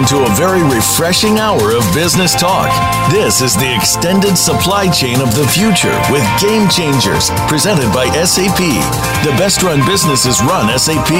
Welcome to a very refreshing hour of business talk. This is the extended supply chain of the future with Game Changers, presented by SAP. The best run businesses run SAP.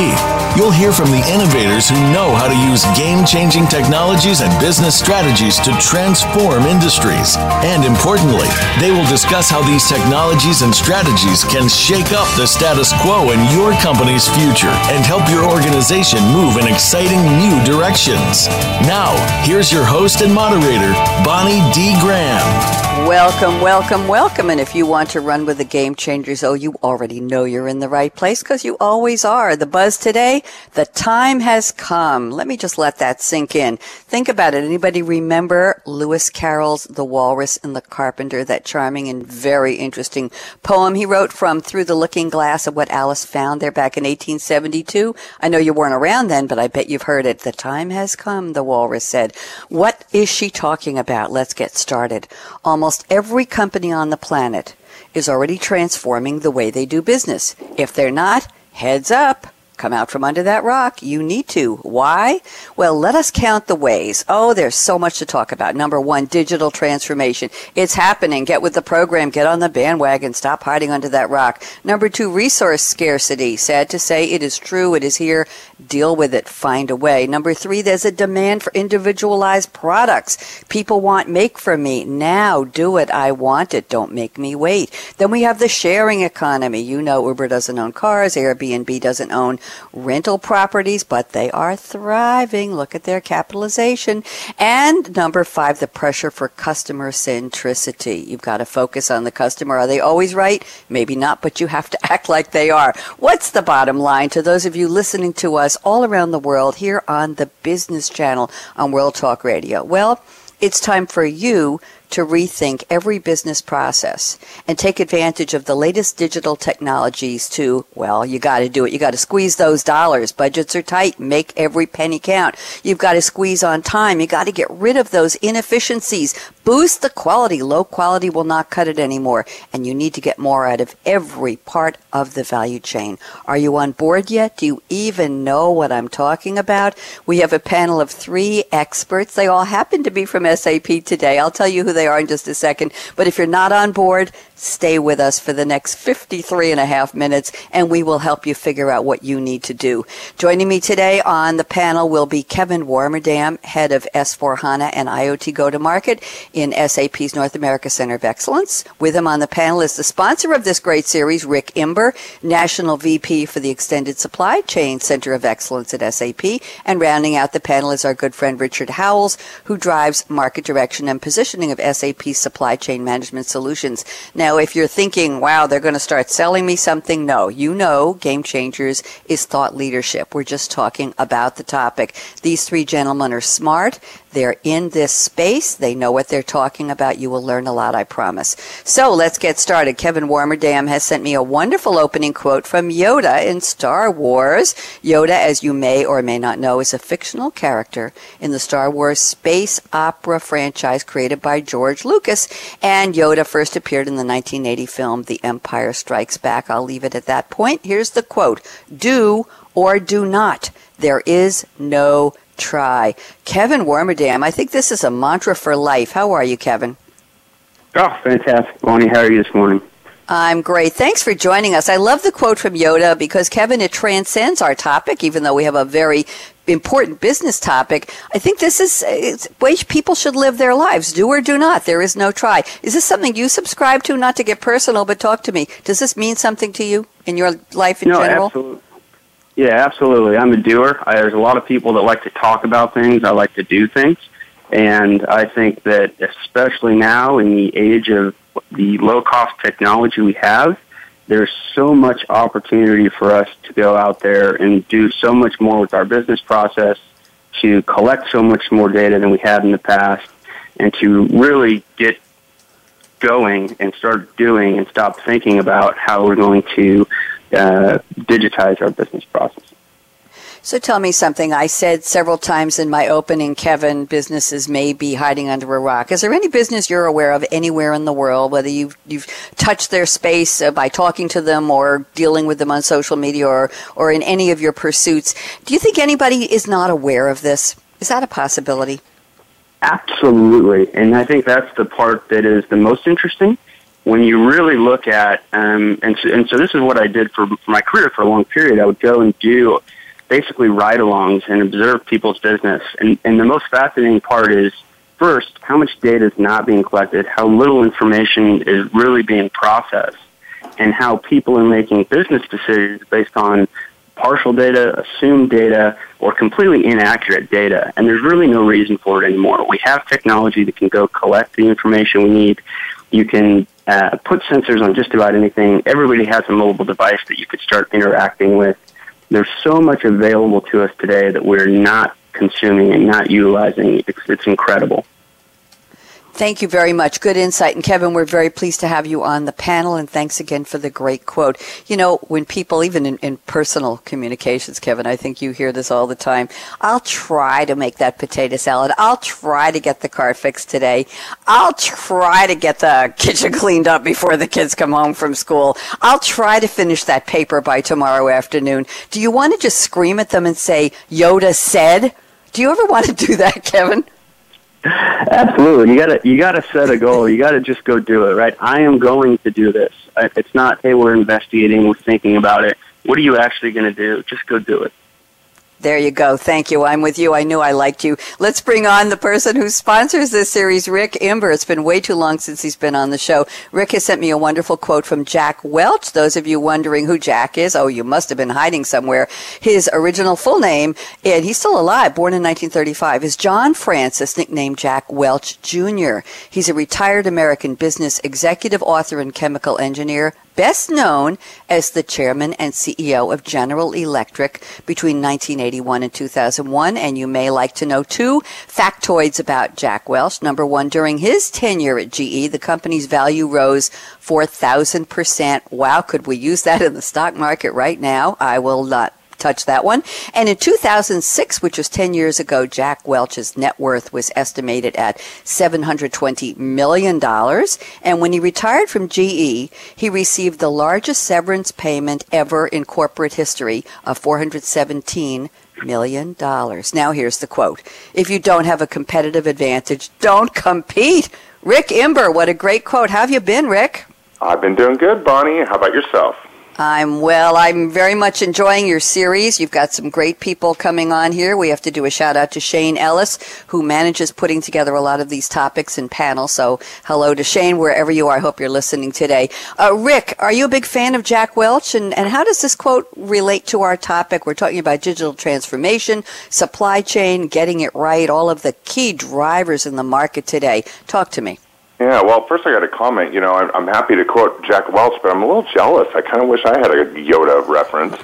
You'll hear from the innovators who know how to use game changing technologies and business strategies to transform industries. And importantly, they will discuss how these technologies and strategies can shake up the status quo in your company's future and help your organization move in exciting new directions. Now, here's your host and moderator, Bonnie D. Graham. Welcome, welcome, welcome. And if you want to run with the game changers, oh, you already know you're in the right place because you always are. The buzz today, the time has come. Let me just let that sink in. Think about it. Anybody remember Lewis Carroll's The Walrus and the Carpenter, that charming and very interesting poem he wrote from Through the Looking Glass of what Alice found there back in 1872? I know you weren't around then, but I bet you've heard it. The time has come, the walrus said. What is she talking about? Let's get started. Almost every company on the planet is already transforming the way they do business. If they're not, heads up. Come out from under that rock. You need to. Why? Well, let us count the ways. Oh, there's so much to talk about. Number one, digital transformation. It's happening. Get with the program. Get on the bandwagon. Stop hiding under that rock. Number two, resource scarcity. Sad to say, it is true. It is here. Deal with it. Find a way. Number three, there's a demand for individualized products. People want make for me. Now do it. I want it. Don't make me wait. Then we have the sharing economy. You know, Uber doesn't own cars. Airbnb doesn't own rental properties, but they are thriving. Look at their capitalization. And number five, the pressure for customer centricity. You've got to focus on the customer. Are they always right? Maybe not, but you have to act like they are. What's the bottom line to those of you listening to us all around the world here on the Business Channel on World Talk Radio? Well, it's time for you to rethink every business process and take advantage of the latest digital technologies to, well, you got to do it. You got to squeeze those dollars. Budgets are tight. Make every penny count. You've got to squeeze on time. You got to get rid of those inefficiencies. Boost the quality. Low quality will not cut it anymore. And you need to get more out of every part of the value chain. Are you on board yet? Do you even know what I'm talking about? We have a panel of three experts. They all happen to be from SAP today. I'll tell you who they are in just a second. But if you're not on board, stay with us for the next 53 and a half minutes and we will help you figure out what you need to do. Joining me today on the panel will be Kevin Warmerdam, head of S4HANA and IoT go-to-market in SAP's North America Center of Excellence. With him on the panel is the sponsor of this great series, Rick Imber, National VP for the Extended Supply Chain Center of Excellence at SAP. And rounding out the panel is our good friend Richard Howells, who drives market direction and positioning of SAP supply chain management solutions. Now, if you're thinking, wow, they're going to start selling me something, no, you know, Game Changers is thought leadership. We're just talking about the topic. These three gentlemen are smart. They're in this space. They know what they're talking about. You will learn a lot, I promise. So let's get started. Kevin Warmerdam has sent me a wonderful opening quote from Yoda in Star Wars. Yoda, as you may or may not know, is a fictional character in the Star Wars space opera franchise created by George Lucas. And Yoda first appeared in the 1980 film The Empire Strikes Back. I'll leave it at that point. Here's the quote. Do or do not. There is no try. Kevin Warmerdam, I think this is a mantra for life. How are you, Kevin? Oh, fantastic, Bonnie. How are you this morning? I'm great. Thanks for joining us. I love the quote from Yoda because, Kevin, it transcends our topic, even though we have a very important business topic. I think this is it's way people should live their lives. Do or do not. There is no try. Is this something you subscribe to? Not to get personal, but talk to me. Does this mean something to you in your life in no, general? Absolutely. Yeah, absolutely. I'm a doer. I, there's a lot of people that like to talk about things. I like to do things. And I think that especially now in the age of the low cost technology we have, there's so much opportunity for us to go out there and do so much more with our business process, to collect so much more data than we had in the past, and to really get going and start doing and stop thinking about how we're going to uh, digitize our business process. So tell me something. I said several times in my opening, Kevin, businesses may be hiding under a rock. Is there any business you're aware of anywhere in the world, whether you've, you've touched their space uh, by talking to them or dealing with them on social media or, or in any of your pursuits? Do you think anybody is not aware of this? Is that a possibility? Absolutely. And I think that's the part that is the most interesting when you really look at, um, and, so, and so this is what I did for, for my career for a long period. I would go and do basically ride alongs and observe people's business. And, and the most fascinating part is first, how much data is not being collected, how little information is really being processed, and how people are making business decisions based on partial data, assumed data, or completely inaccurate data. And there's really no reason for it anymore. We have technology that can go collect the information we need. You can uh, put sensors on just about anything. Everybody has a mobile device that you could start interacting with. There's so much available to us today that we're not consuming and not utilizing. It's, it's incredible. Thank you very much. Good insight. And Kevin, we're very pleased to have you on the panel. And thanks again for the great quote. You know, when people, even in, in, personal communications, Kevin, I think you hear this all the time. I'll try to make that potato salad. I'll try to get the car fixed today. I'll try to get the kitchen cleaned up before the kids come home from school. I'll try to finish that paper by tomorrow afternoon. Do you want to just scream at them and say, Yoda said? Do you ever want to do that, Kevin? Absolutely, you gotta you gotta set a goal. You gotta just go do it, right? I am going to do this. It's not, hey, we're investigating, we're thinking about it. What are you actually going to do? Just go do it. There you go. Thank you. I'm with you. I knew I liked you. Let's bring on the person who sponsors this series, Rick Imber. It's been way too long since he's been on the show. Rick has sent me a wonderful quote from Jack Welch. Those of you wondering who Jack is, oh, you must have been hiding somewhere. His original full name, and he's still alive, born in 1935, is John Francis, nicknamed Jack Welch Jr. He's a retired American business executive, author, and chemical engineer, best known as the chairman and CEO of General Electric between 1981 and 2001. And you may like to know two factoids about Jack Welch. Number one, during his tenure at GE, the company's value rose 4,000%. Wow, could we use that in the stock market right now? I will not touch that one. And in 2006, which was 10 years ago, Jack Welch's net worth was estimated at $720 million. And when he retired from GE, he received the largest severance payment ever in corporate history of 417 million dollars. Now here's the quote. If you don't have a competitive advantage, don't compete. Rick Imber, what a great quote. How have you been, Rick? I've been doing good, Bonnie. How about yourself? I'm well. I'm very much enjoying your series. You've got some great people coming on here. We have to do a shout out to Shane Ellis, who manages putting together a lot of these topics and panels. So hello to Shane, wherever you are. I hope you're listening today. Uh, Rick, are you a big fan of Jack Welch? And, and how does this quote relate to our topic? We're talking about digital transformation, supply chain, getting it right, all of the key drivers in the market today. Talk to me. Yeah, well, first I got to comment. You know, I'm, I'm happy to quote Jack Welch, but I'm a little jealous. I kind of wish I had a Yoda reference.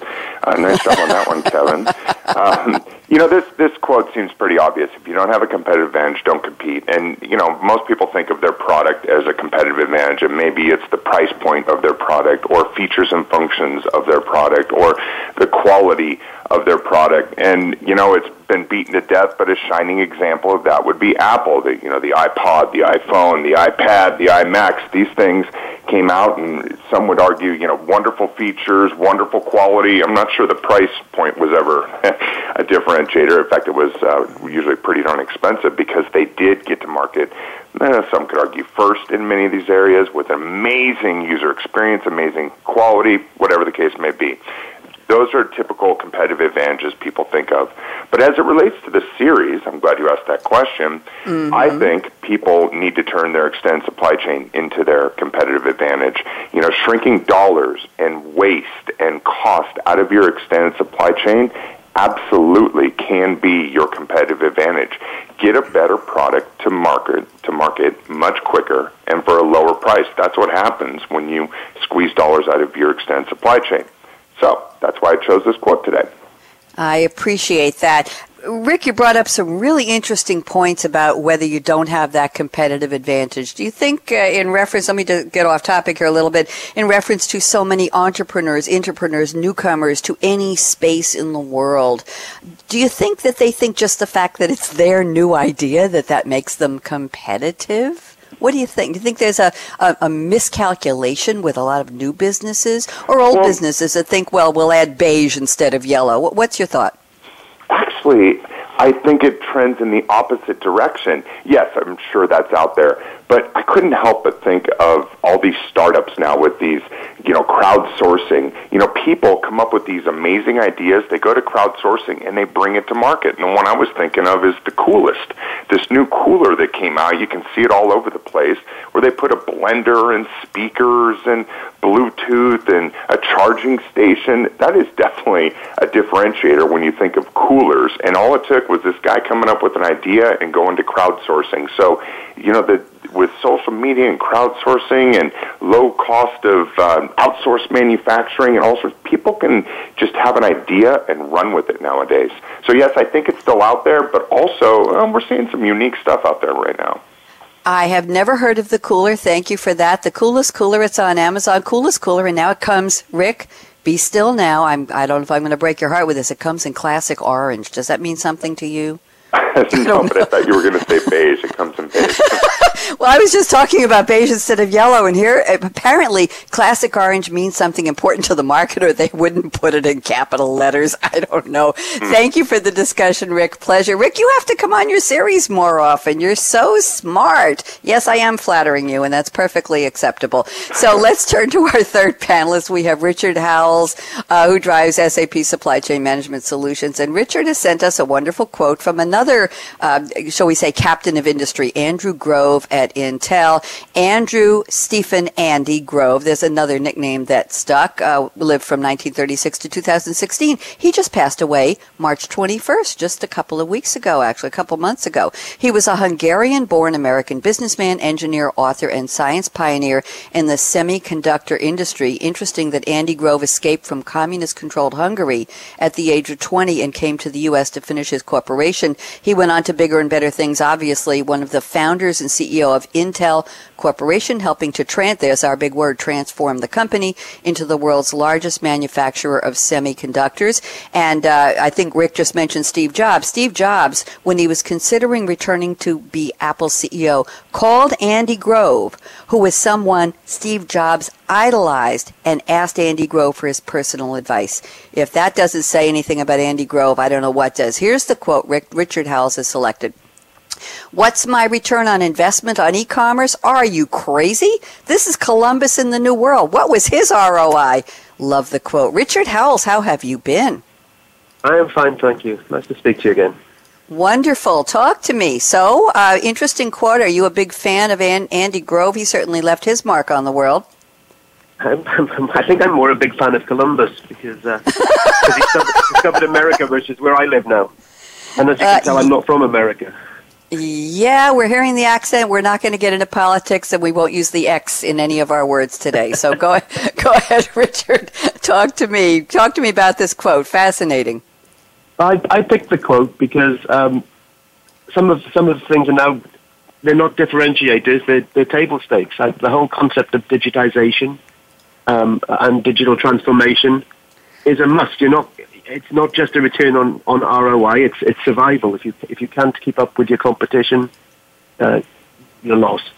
Uh, nice job on that one, Kevin. Um, you know, this this quote seems pretty obvious. If you don't have a competitive advantage, don't compete. And you know, most people think of their product as a competitive advantage, and maybe it's the price point of their product, or features and functions of their product, or the quality of their product. And you know, it's been beaten to death, but a shining example of that would be Apple. The you know, the iPod, the iPhone, the iPad, the iMacs. These things came out, and some would argue, you know, wonderful features, wonderful quality. I'm not sure the price point was ever a differentiator. In fact, it was uh, usually pretty darn expensive because they did get to market. Eh, some could argue first in many of these areas with amazing user experience, amazing quality, whatever the case may be. Those are typical competitive advantages people think of. But as it relates to the series, I'm glad you asked that question. Mm-hmm. I think people need to turn their extended supply chain into their competitive advantage. You know, shrinking dollars and waste and cost out of your extended supply chain absolutely can be your competitive advantage. Get a better product to market to market much quicker and for a lower price. That's what happens when you squeeze dollars out of your extended supply chain. So that's why I chose this quote today. I appreciate that. Rick, you brought up some really interesting points about whether you don't have that competitive advantage. Do you think, uh, in reference, let me get off topic here a little bit, in reference to so many entrepreneurs, entrepreneurs, newcomers to any space in the world, do you think that they think just the fact that it's their new idea that that makes them competitive? What do you think? Do you think there's a, a, a miscalculation with a lot of new businesses or old well, businesses that think, well, we'll add beige instead of yellow? What's your thought? Actually, I think it trends in the opposite direction. Yes, I'm sure that's out there, but I couldn't help but think of all these startups now with these, you know, crowdsourcing. You know, people come up with these amazing ideas, they go to crowdsourcing and they bring it to market. And the one I was thinking of is the coolest. This new cooler that came out, you can see it all over the place, where they put a blender and speakers and Bluetooth and a charging station. That is definitely a differentiator when you think of coolers. And all it took was this guy coming up with an idea and going to crowdsourcing. So, you know, the, with social media and crowdsourcing and low cost of uh, outsourced manufacturing and all sorts, people can just have an idea and run with it nowadays. So yes, I think it's still out there, but also um, we're seeing some unique stuff out there right now. I have never heard of the cooler. Thank you for that. The coolest cooler. It's on Amazon. Coolest cooler, and now it comes. Rick, be still now. I'm. I don't know if I'm going to break your heart with this. It comes in classic orange. Does that mean something to you? no, but I thought you were going to say beige. It comes in beige. well, I was just talking about beige instead of yellow, and here apparently classic orange means something important to the marketer. They wouldn't put it in capital letters. I don't know. Mm. Thank you for the discussion, Rick. Pleasure. Rick, you have to come on your series more often. You're so smart. Yes, I am flattering you, and that's perfectly acceptable. So let's turn to our third panelist. We have Richard Howells, uh, who drives SAP Supply Chain Management Solutions, and Richard has sent us a wonderful quote from another, uh, shall we say, captain of industry, Andrew Grove at Intel. Andrew Stephen Andy Grove. There's another nickname that stuck. Uh, lived from 1936 to 2016. He just passed away March 21st, just a couple of weeks ago, actually, a couple months ago. He was a Hungarian-born American businessman, engineer, author, and science pioneer in the semiconductor industry. Interesting that Andy Grove escaped from communist-controlled Hungary at the age of 20 and came to the U.S. to finish his corporation. He went on to bigger and better things, obviously. One of the founders and CEO CEO of Intel Corporation, helping to trans, there's our big word, transform the company into the world's largest manufacturer of semiconductors. And uh, I think Rick just mentioned Steve Jobs. Steve Jobs, when he was considering returning to be Apple's CEO, called Andy Grove, who was someone Steve Jobs idolized, and asked Andy Grove for his personal advice. If that doesn't say anything about Andy Grove, I don't know what does. Here's the quote Rick, Richard Howells has selected. What's my return on investment on e-commerce? Are you crazy? This is Columbus in the New World. What was his ROI? Love the quote. Richard Howells, how have you been? I am fine, thank you. Nice to speak to you again. Wonderful. Talk to me. So, uh, interesting quote. Are you a big fan of Andy Grove? He certainly left his mark on the world. I think I'm more a big fan of Columbus because uh, he discovered America which is where I live now. And as you can uh, tell, I'm not from America. Yeah, we're hearing the accent. We're not going to get into politics, and we won't use the X in any of our words today. So go, go ahead, Richard. Talk to me. Talk to me about this quote. Fascinating. I, I picked the quote because um, some of some of the things are now they're not differentiators. They're, they're table stakes. I, the whole concept of digitization um, and digital transformation is a must. You're not it's not just a return on, on ROI. It's it's survival. If you if you can't keep up with your competition, uh, you're lost.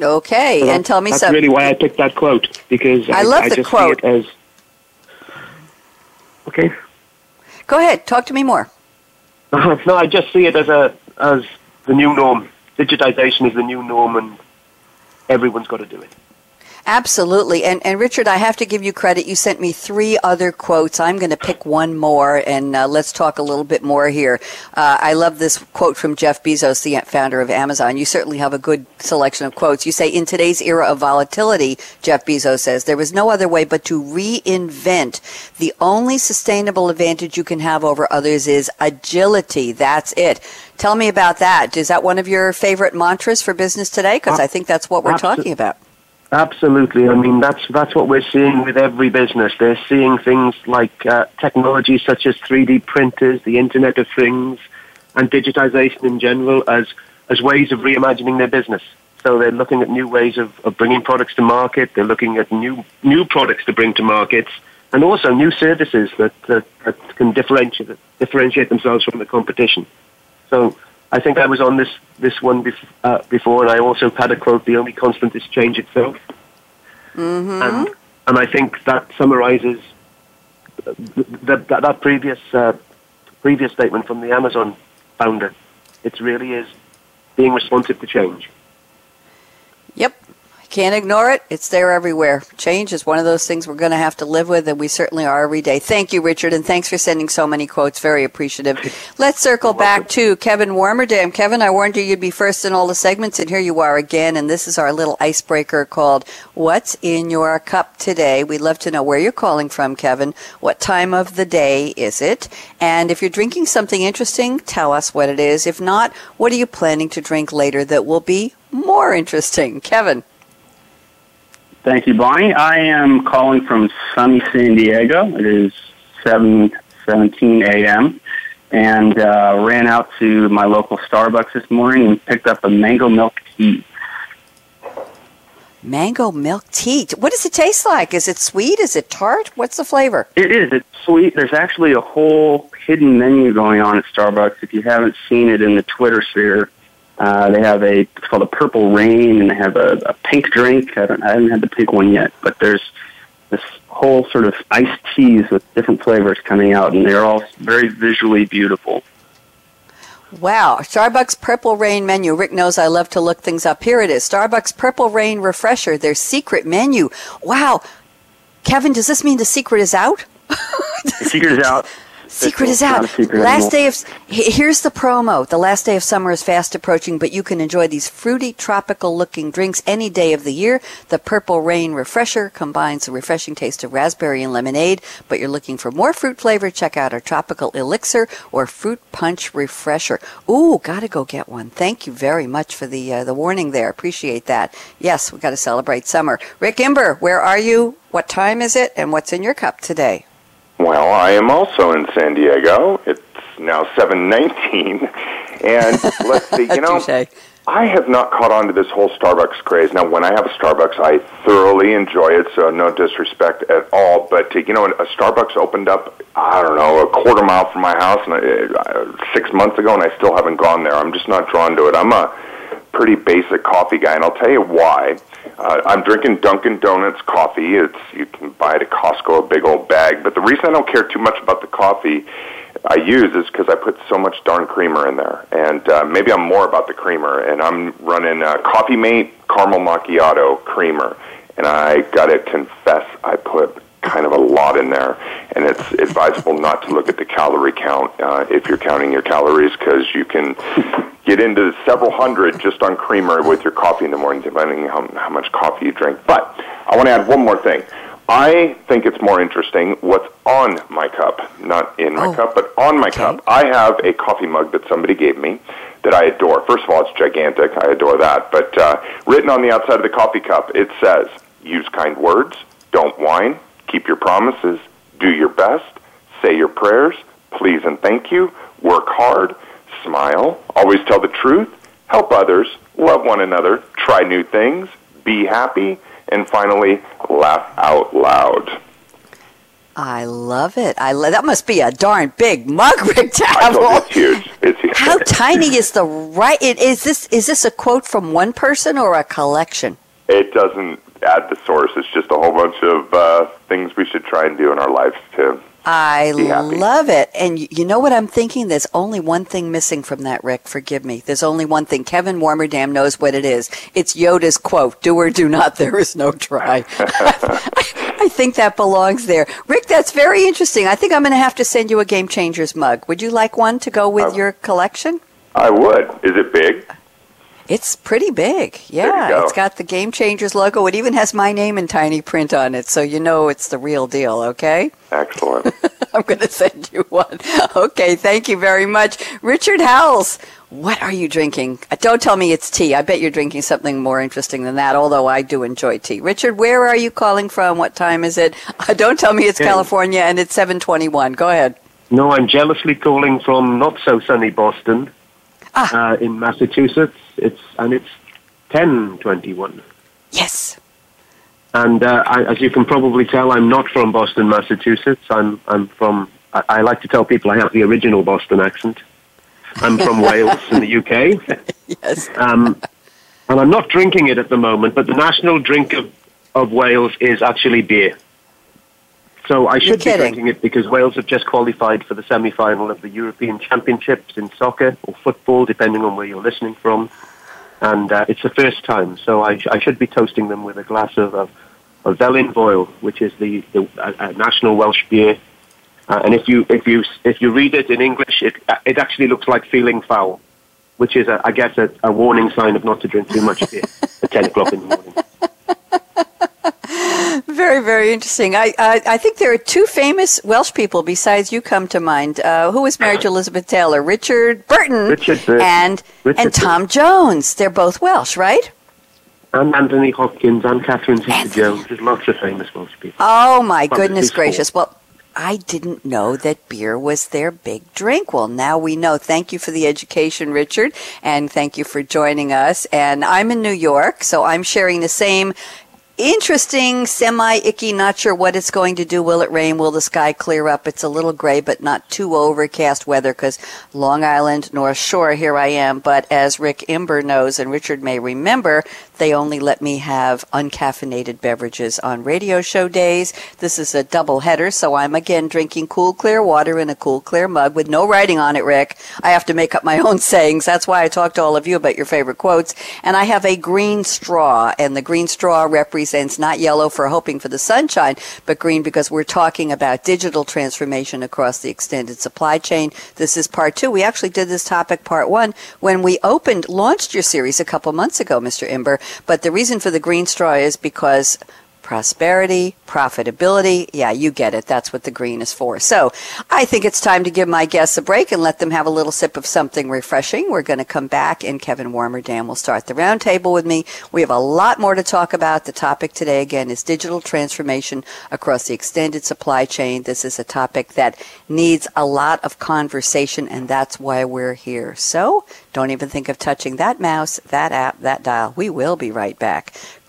Okay, so and tell me that's something. That's really why I picked that quote because I, I love I the just quote. See it as okay. Go ahead, talk to me more. no, I just see it as a as the new norm. Digitization is the new norm, and everyone's got to do it. Absolutely. And, and Richard, I have to give you credit. You sent me three other quotes. I'm going to pick one more and uh, let's talk a little bit more here. Uh, I love this quote from Jeff Bezos, the founder of Amazon. You certainly have a good selection of quotes. You say, in today's era of volatility, Jeff Bezos says, there was no other way but to reinvent. The only sustainable advantage you can have over others is agility. That's it. Tell me about that. Is that one of your favorite mantras for business today? Because I think that's what we're talking about. Absolutely. I mean, that's that's what we're seeing with every business. They're seeing things like uh, technology such as 3D printers, the Internet of Things, and digitization in general as as ways of reimagining their business. So they're looking at new ways of, of bringing products to market. They're looking at new new products to bring to markets, and also new services that that, that can differentiate differentiate themselves from the competition. So I think I was on this this one bef- uh, before, and I also had a quote: "The only constant is change itself." Mm-hmm. And and I think that summarizes the, the, that, that previous uh, previous statement from the Amazon founder. It really is being responsive to change. Yep. Can't ignore it. It's there everywhere. Change is one of those things we're going to have to live with, and we certainly are every day. Thank you, Richard, and thanks for sending so many quotes. Very appreciative. Let's circle back to Kevin Warmerdam. Kevin, I warned you you'd be first in all the segments, and here you are again, and this is our little icebreaker called What's in Your Cup Today? We'd love to know where you're calling from, Kevin. What time of the day is it? And if you're drinking something interesting, tell us what it is. If not, what are you planning to drink later that will be more interesting? Kevin. Thank you, Bonnie. I am calling from sunny San Diego. It is 7:17 a.m. and uh, ran out to my local Starbucks this morning and picked up a mango milk tea. Mango milk tea. What does it taste like? Is it sweet? Is it tart? What's the flavor? It is. It's sweet. There's actually a whole hidden menu going on at Starbucks. If you haven't seen it in the Twitter sphere, uh, they have a it's called a purple rain, and they have a, a pink drink. I, don't, I haven't had the pink one yet, but there's this whole sort of iced teas with different flavors coming out, and they're all very visually beautiful. Wow, Starbucks Purple Rain menu. Rick knows I love to look things up. Here it is Starbucks Purple Rain Refresher, their secret menu. Wow. Kevin, does this mean the secret is out? the secret is out. Secret is out. Last day of here's the promo. The last day of summer is fast approaching, but you can enjoy these fruity, tropical-looking drinks any day of the year. The Purple Rain Refresher combines the refreshing taste of raspberry and lemonade. But you're looking for more fruit flavor? Check out our tropical elixir or fruit punch refresher. Ooh, gotta go get one. Thank you very much for the uh, the warning there. Appreciate that. Yes, we got to celebrate summer. Rick Imber, where are you? What time is it? And what's in your cup today? Well, I am also in San Diego. It's now 719. And let's see, you know, I have not caught on to this whole Starbucks craze. Now, when I have a Starbucks, I thoroughly enjoy it, so no disrespect at all. But, you know, a Starbucks opened up, I don't know, a quarter mile from my house and uh, six months ago, and I still haven't gone there. I'm just not drawn to it. I'm a pretty basic coffee guy, and I'll tell you why. Uh, I'm drinking Dunkin' Donuts coffee. It's you can buy it at Costco, a big old bag. But the reason I don't care too much about the coffee I use is because I put so much darn creamer in there, and uh, maybe I'm more about the creamer. And I'm running a Coffee Mate caramel macchiato creamer, and I got to confess I put kind of a lot in there, and it's advisable not to look at the calorie count uh, if you're counting your calories because you can get into several hundred just on creamer with your coffee in the morning, depending on how, how much coffee you drink. But I want to add one more thing. I think it's more interesting what's on my cup, not in my oh. cup, but on my okay. cup. I have a coffee mug that somebody gave me that I adore. First of all, it's gigantic. I adore that. But uh, written on the outside of the coffee cup, it says, use kind words, don't whine, keep your promises, do your best, say your prayers, please and thank you, work hard, smile, always tell the truth, help others, love one another, try new things, be happy, and finally, laugh out loud. I love it. I lo- that must be a darn big mug, Rick Tavil. It's huge. It's huge. How tiny is the right? It, is this is this a quote from one person or a collection? It doesn't add the source. It's just a whole bunch of uh, things we should try and do in our lives to I love it. And you know what I'm thinking? There's only one thing missing from that, Rick. Forgive me. There's only one thing. Kevin Warmerdam knows what it is. It's Yoda's quote, do or do not, there is no try. I think that belongs there. Rick, that's very interesting. I think I'm going to have to send you a Game Changers mug. Would you like one to go with uh, your collection? I would. Is it big? It's pretty big. Yeah, it's got the Game Changers logo. It even has my name in tiny print on it, so you know it's the real deal, okay? Excellent. I'm going to send you one. Okay, thank you very much. Richard Howells, what are you drinking? Uh, don't tell me it's tea. I bet you're drinking something more interesting than that, although I do enjoy tea. Richard, where are you calling from? What time is it? Uh, don't tell me it's California and it's 721. Go ahead. No, I'm jealously calling from not so sunny Boston ah. uh, in Massachusetts. It's and it's ten twenty one. Yes. And uh, I, as you can probably tell, I'm not from Boston, Massachusetts. I'm I'm from. I, I like to tell people I have the original Boston accent. I'm from Wales in the UK. yes. Um, and I'm not drinking it at the moment, but the national drink of, of Wales is actually beer. So I should be drinking it because Wales have just qualified for the semi-final of the European Championships in soccer or football, depending on where you're listening from. And uh, it's the first time, so I, sh- I should be toasting them with a glass of, of, of Foyle, which is the, the uh, uh, national Welsh beer. Uh, and if you if you if you read it in English, it uh, it actually looks like feeling foul, which is, a, I guess, a, a warning sign of not to drink too much beer at ten o'clock in the morning. Very, very interesting. I, I, I think there are two famous Welsh people besides you come to mind. Uh, who was married to Elizabeth Taylor? Richard Burton, Richard Burton. and Richard and Tom Jones. They're both Welsh, right? And Anthony Hopkins and Catherine. Zeta-Jones. There's lots of famous Welsh people. Oh my Well, goodness four. gracious! Well, I didn't know that beer was their big drink. Well, now we know. Thank you for the education, Richard, and thank you for joining us. And I'm in New York, so I'm sharing the same interesting, semi icky, not sure what it's going to do. Will it rain? Will the sky clear up? It's a little gray, but not too overcast weather because Long Island, North Shore, here I am. But as Rick Imber knows and Richard may remember, they only let me have uncaffeinated beverages on radio show days. This is a double header, so I'm again drinking cool, clear water in a cool, clear mug with no writing on it, Rick. I have to make up my own sayings. That's why I talked to all of you about your favorite quotes. And I have a green straw, and the green straw represents not yellow for hoping for the sunshine, but green because we're talking about digital transformation across the extended supply chain. This is part two. We actually did this topic part one when we opened, launched your series a couple months ago, Mr. Imber. But the reason for the green straw is because prosperity, profitability. Yeah, you get it. That's what the green is for. So I think it's time to give my guests a break and let them have a little sip of something refreshing. We're going to come back and Kevin Warmerdam will start the roundtable with me. We have a lot more to talk about. The topic today again is digital transformation across the extended supply chain. This is a topic that needs a lot of conversation and that's why we're here. So don't even think of touching that mouse, that app, that dial. We will be right back.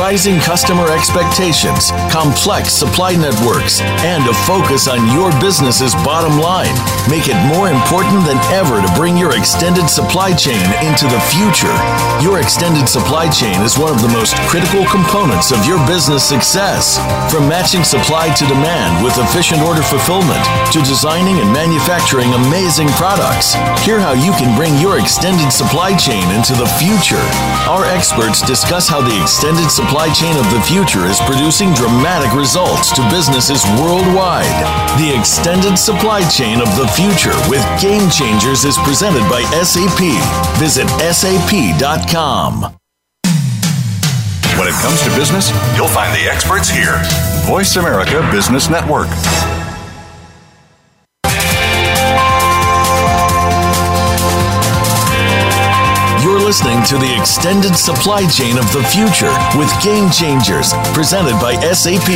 Rising customer expectations, complex supply networks, and a focus on your business's bottom line make it more important than ever to bring your extended supply chain into the future. Your extended supply chain is one of the most critical components of your business success. From matching supply to demand with efficient order fulfillment to designing and manufacturing amazing products, hear how you can bring your extended supply chain into the future. Our experts discuss how the extended supply chain of the future is producing dramatic results to businesses worldwide. The extended supply chain of the future with Game Changers is presented by SAP. Visit sap.com. When it comes to business, you'll find the experts here. Voice America Business Network. Listening to the extended supply chain of the future with Game Changers, presented by SAP.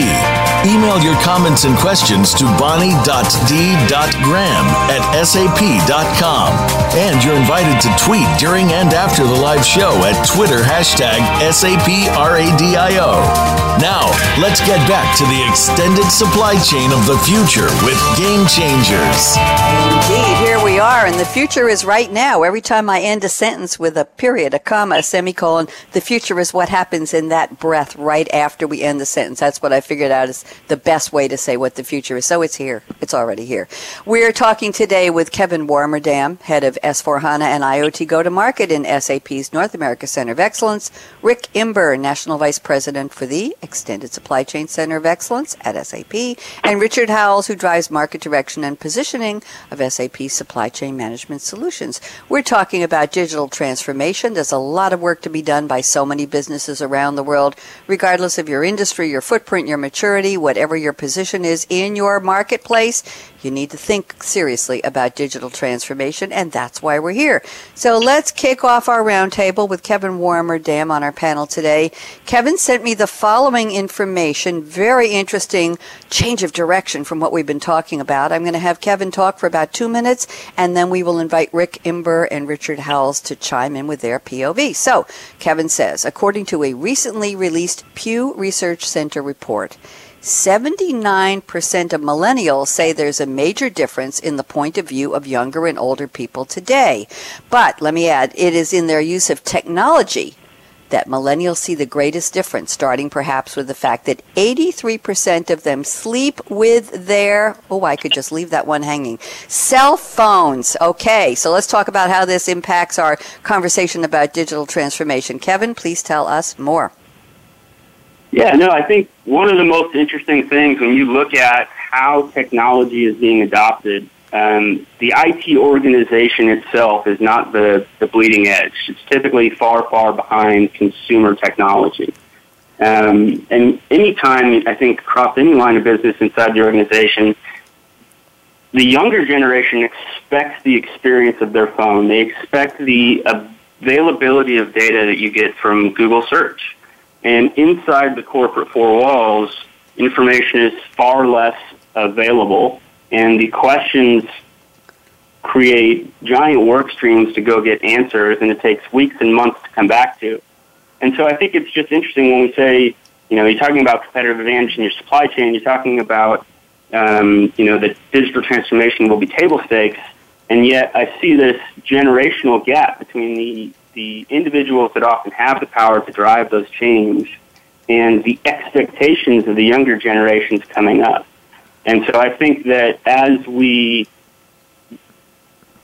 Email your comments and questions to bonnie.d.graham at sap.com. And you're invited to tweet during and after the live show at Twitter hashtag SAPRADIO. Now, let's get back to the extended supply chain of the future with Game Changers. Indeed, here we are, and the future is right now. Every time I end a sentence with a period, a comma, a semicolon, the future is what happens in that breath right after we end the sentence. That's what I figured out is the best way to say what the future is. So it's here. It's already here. We're talking today with Kevin Warmerdam, head of S4HANA and IoT Go-to-Market in SAP's North America Center of Excellence, Rick Imber, National Vice President for the Extended Supply Chain Center of Excellence at SAP, and Richard Howells, who drives market direction and positioning of SAP Supply Chain Management Solutions. We're talking about digital transformation. There's a lot of work to be done by so many businesses around the world, regardless of your industry, your footprint, your maturity, whatever your position is in your marketplace. You need to think seriously about digital transformation, and that's why we're here. So let's kick off our roundtable with Kevin Warmerdam on our panel today. Kevin sent me the following information, very interesting change of direction from what we've been talking about. I'm going to have Kevin talk for about two minutes, and then we will invite Rick Imber and Richard Howells to chime in with their POV. So, Kevin says, according to a recently released Pew Research Center report, 79% of millennials say there's a major difference in the point of view of younger and older people today. But let me add, it is in their use of technology that millennials see the greatest difference, starting perhaps with the fact that 83% of them sleep with their, oh, I could just leave that one hanging, cell phones. Okay, so let's talk about how this impacts our conversation about digital transformation. Kevin, please tell us more. Yeah, no, I think one of the most interesting things when you look at how technology is being adopted um, the IT organization itself is not the, the bleeding edge. It's typically far, far behind consumer technology. Um, and anytime, I think, across any line of business inside the organization, the younger generation expects the experience of their phone. They expect the availability of data that you get from Google search. And inside the corporate four walls, information is far less available and the questions create giant work streams to go get answers, and it takes weeks and months to come back to. And so I think it's just interesting when we say, you know, you're talking about competitive advantage in your supply chain, you're talking about, um, you know, that digital transformation will be table stakes, and yet I see this generational gap between the, the individuals that often have the power to drive those change and the expectations of the younger generations coming up. And so I think that as we,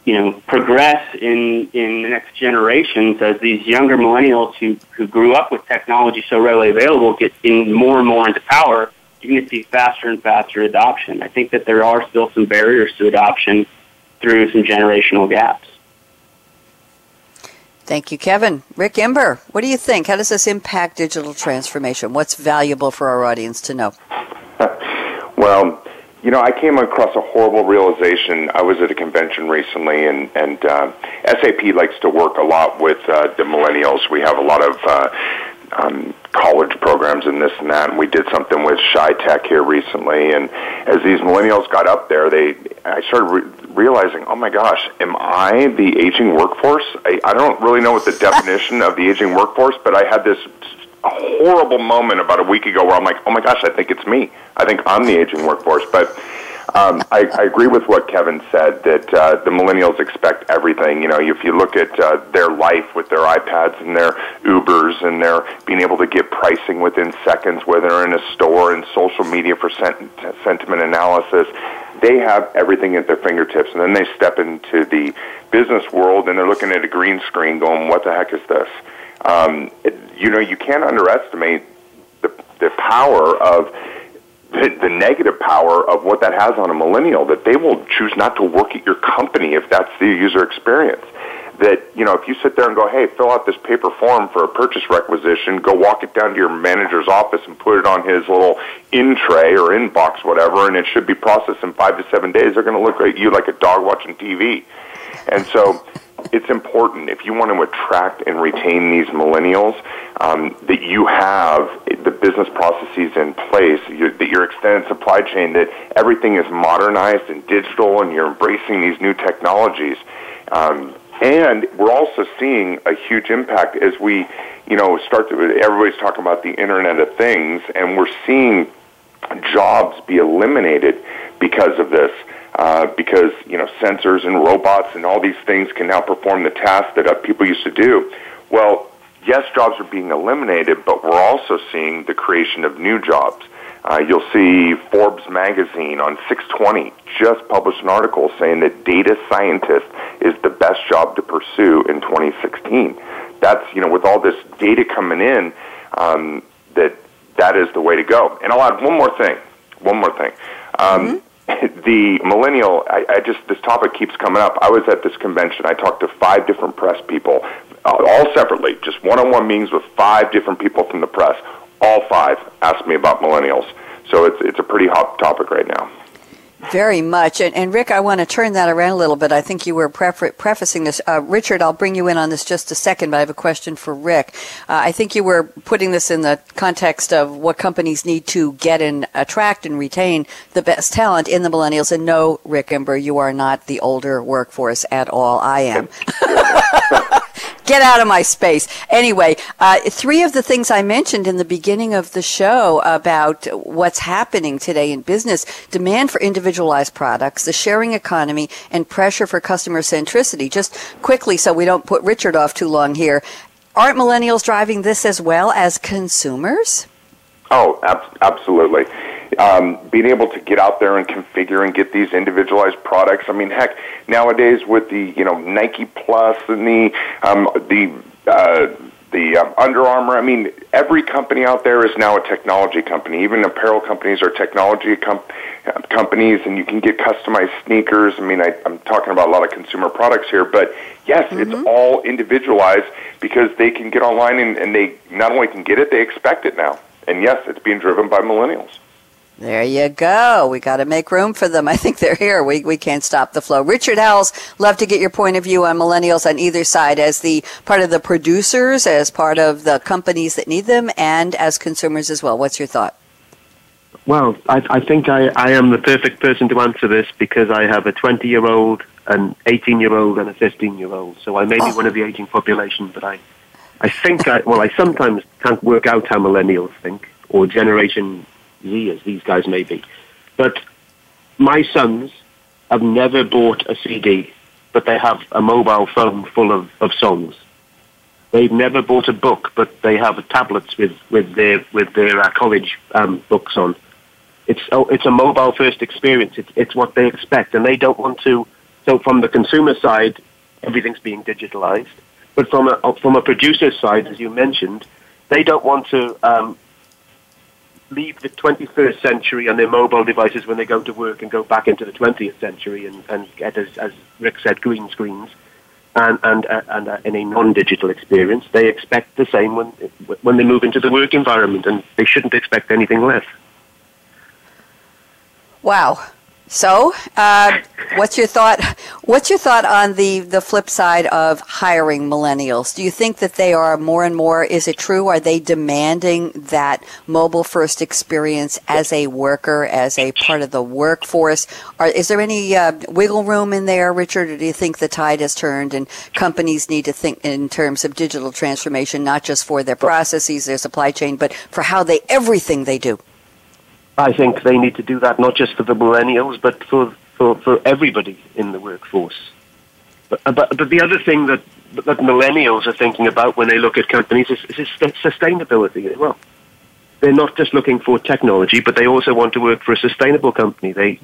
you know, progress in, in the next generations, as these younger millennials who, who grew up with technology so readily available get in more and more into power, you're going to see faster and faster adoption. I think that there are still some barriers to adoption through some generational gaps. Thank you, Kevin. Rick Imber, what do you think? How does this impact digital transformation? What's valuable for our audience to know? well, you know, I came across a horrible realization. I was at a convention recently, and and uh, SAP likes to work a lot with uh, the millennials. We have a lot of uh, um, college programs and this and that. And we did something with Shy Tech here recently. And as these millennials got up there, they I started re- realizing, oh my gosh, am I the aging workforce? I, I don't really know what the definition of the aging workforce, but I had this horrible moment about a week ago where I'm like, oh my gosh, I think it's me. I think I'm the aging workforce. But um, I, I agree with what Kevin said that uh, the millennials expect everything. You know, if you look at uh, their life with their iPads and their Ubers and their being able to get pricing within seconds, whether they're in a store and social media for sent- sentiment analysis, they have everything at their fingertips. And then they step into the business world and they're looking at a green screen going, what the heck is this? Um, it, you know, you can't underestimate the, the power of the, the negative power of what that has on a millennial that they will choose not to work at your company if that's the user experience that you know if you sit there and go hey fill out this paper form for a purchase requisition go walk it down to your manager's office and put it on his little in tray or inbox whatever and it should be processed in five to seven days they're going to look at you like a dog watching tv and so it's important if you want to attract and retain these millennials um, that you have the business processes in place, you, that your extended supply chain, that everything is modernized and digital, and you're embracing these new technologies. Um, and we're also seeing a huge impact as we, you know, start to. Everybody's talking about the Internet of Things, and we're seeing jobs be eliminated because of this uh, because you know sensors and robots and all these things can now perform the tasks that uh, people used to do. Well, yes, jobs are being eliminated, but we're also seeing the creation of new jobs. Uh, you'll see Forbes magazine on 620 just published an article saying that data scientist is the best job to pursue in 2016. That's you know with all this data coming in, um, that that is the way to go. And I'll add one more thing. One more thing. Um, mm-hmm the millennial, I, I just this topic keeps coming up. I was at this convention. I talked to five different press people, all separately, just one-on-one meetings with five different people from the press. All five asked me about millennials. So it's it's a pretty hot topic right now. Very much. And, and, Rick, I want to turn that around a little bit. I think you were prefacing this. Uh, Richard, I'll bring you in on this just a second, but I have a question for Rick. Uh, I think you were putting this in the context of what companies need to get and attract and retain the best talent in the millennials. And no, Rick Imber, you are not the older workforce at all. I am. Get out of my space. Anyway, uh, three of the things I mentioned in the beginning of the show about what's happening today in business demand for individualized products, the sharing economy, and pressure for customer centricity. Just quickly, so we don't put Richard off too long here, aren't millennials driving this as well as consumers? Oh, ab- absolutely um, being able to get out there and configure and get these individualized products. I mean, heck, nowadays with the you know Nike Plus and the um, the uh, the um, Under Armour. I mean, every company out there is now a technology company. Even apparel companies are technology com- companies, and you can get customized sneakers. I mean, I, I'm talking about a lot of consumer products here, but yes, mm-hmm. it's all individualized because they can get online and, and they not only can get it, they expect it now. And yes, it's being driven by millennials. There you go. We got to make room for them. I think they're here. We, we can't stop the flow. Richard Howells, love to get your point of view on millennials on either side as the part of the producers, as part of the companies that need them, and as consumers as well. What's your thought? Well, I, I think I, I am the perfect person to answer this because I have a 20 year old, an 18 year old, and a 15 year old. So I may be oh. one of the aging population, but I, I think I, well, I sometimes can't work out how millennials think or Generation Z as these guys may be. But my sons have never bought a CD, but they have a mobile phone full of, of songs. They've never bought a book, but they have tablets with, with their with their uh, college um, books on. It's oh, it's a mobile first experience. It's it's what they expect, and they don't want to. So from the consumer side, everything's being digitalized, but from a from a producer side, as you mentioned, they don't want to um, leave the 21st century on their mobile devices when they go to work and go back into the 20th century and, and get, as, as Rick said, green screens and, and, uh, and uh, in a non-digital experience. They expect the same when, when they move into the work environment, and they shouldn't expect anything less. Wow. So, uh, what's your thought? What's your thought on the the flip side of hiring millennials? Do you think that they are more and more? Is it true? Are they demanding that mobile first experience as a worker, as a part of the workforce? Are, is there any uh, wiggle room in there, Richard, or do you think the tide has turned and companies need to think in terms of digital transformation, not just for their processes, their supply chain, but for how they everything they do? I think they need to do that not just for the millennials, but for, for, for everybody in the workforce. But, uh, but, but the other thing that, that millennials are thinking about when they look at companies is, is sustainability as well. They're not just looking for technology, but they also want to work for a sustainable company. They,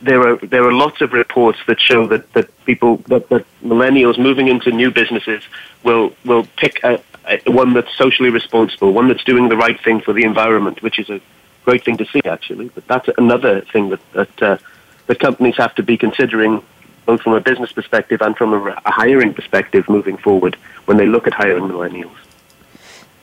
there are there are lots of reports that show that, that people that, that millennials moving into new businesses will will pick a, a, one that's socially responsible, one that's doing the right thing for the environment, which is a great thing to see, actually. But that's another thing that that, uh, that companies have to be considering, both from a business perspective and from a, a hiring perspective, moving forward when they look at hiring millennials.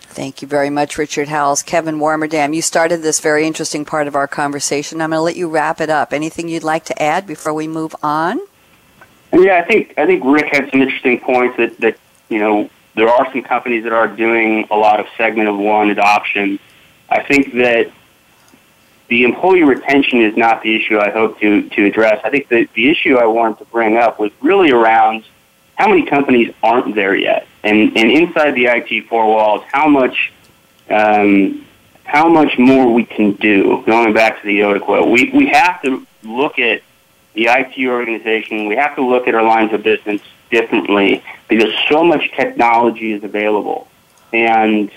Thank you very much, Richard Howells. Kevin Warmerdam, you started this very interesting part of our conversation. I'm going to let you wrap it up. Anything you'd like to add before we move on? Yeah, I think I think Rick had some interesting points that, that you know there are some companies that are doing a lot of segment of one adoption. I think that the employee retention is not the issue I hope to, to address. I think the, the issue I wanted to bring up was really around how many companies aren't there yet, and, and inside the IT four walls, how much um, how much more we can do. Going back to the Yoda quote, we we have to look at the IT organization. We have to look at our lines of business differently because so much technology is available, and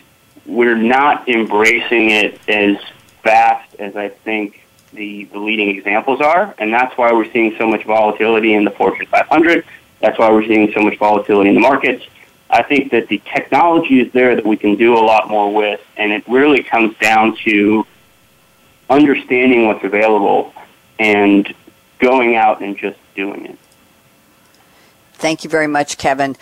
we're not embracing it as fast as I think the, the leading examples are, and that's why we're seeing so much volatility in the Fortune 500. That's why we're seeing so much volatility in the markets. I think that the technology is there that we can do a lot more with, and it really comes down to understanding what's available and going out and just doing it. Thank you very much, Kevin.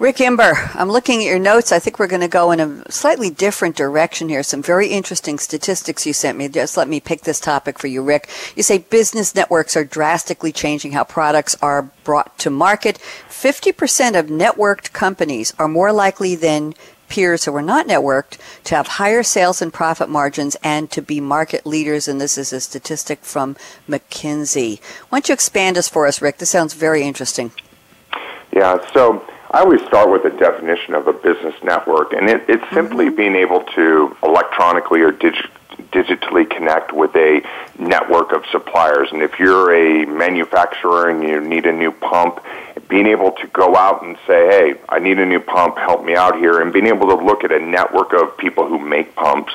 Rick Imber, I'm looking at your notes. I think we're going to go in a slightly different direction here. Some very interesting statistics you sent me. Just let me pick this topic for you, Rick. You say business networks are drastically changing how products are brought to market. 50% of networked companies are more likely than peers who are not networked to have higher sales and profit margins and to be market leaders. And this is a statistic from McKinsey. Why don't you expand this for us, Rick? This sounds very interesting. Yeah, so I always start with a definition of a business network, and it, it's simply mm-hmm. being able to electronically or dig- digitally connect with a network of suppliers. And if you're a manufacturer and you need a new pump, being able to go out and say, hey, I need a new pump, help me out here, and being able to look at a network of people who make pumps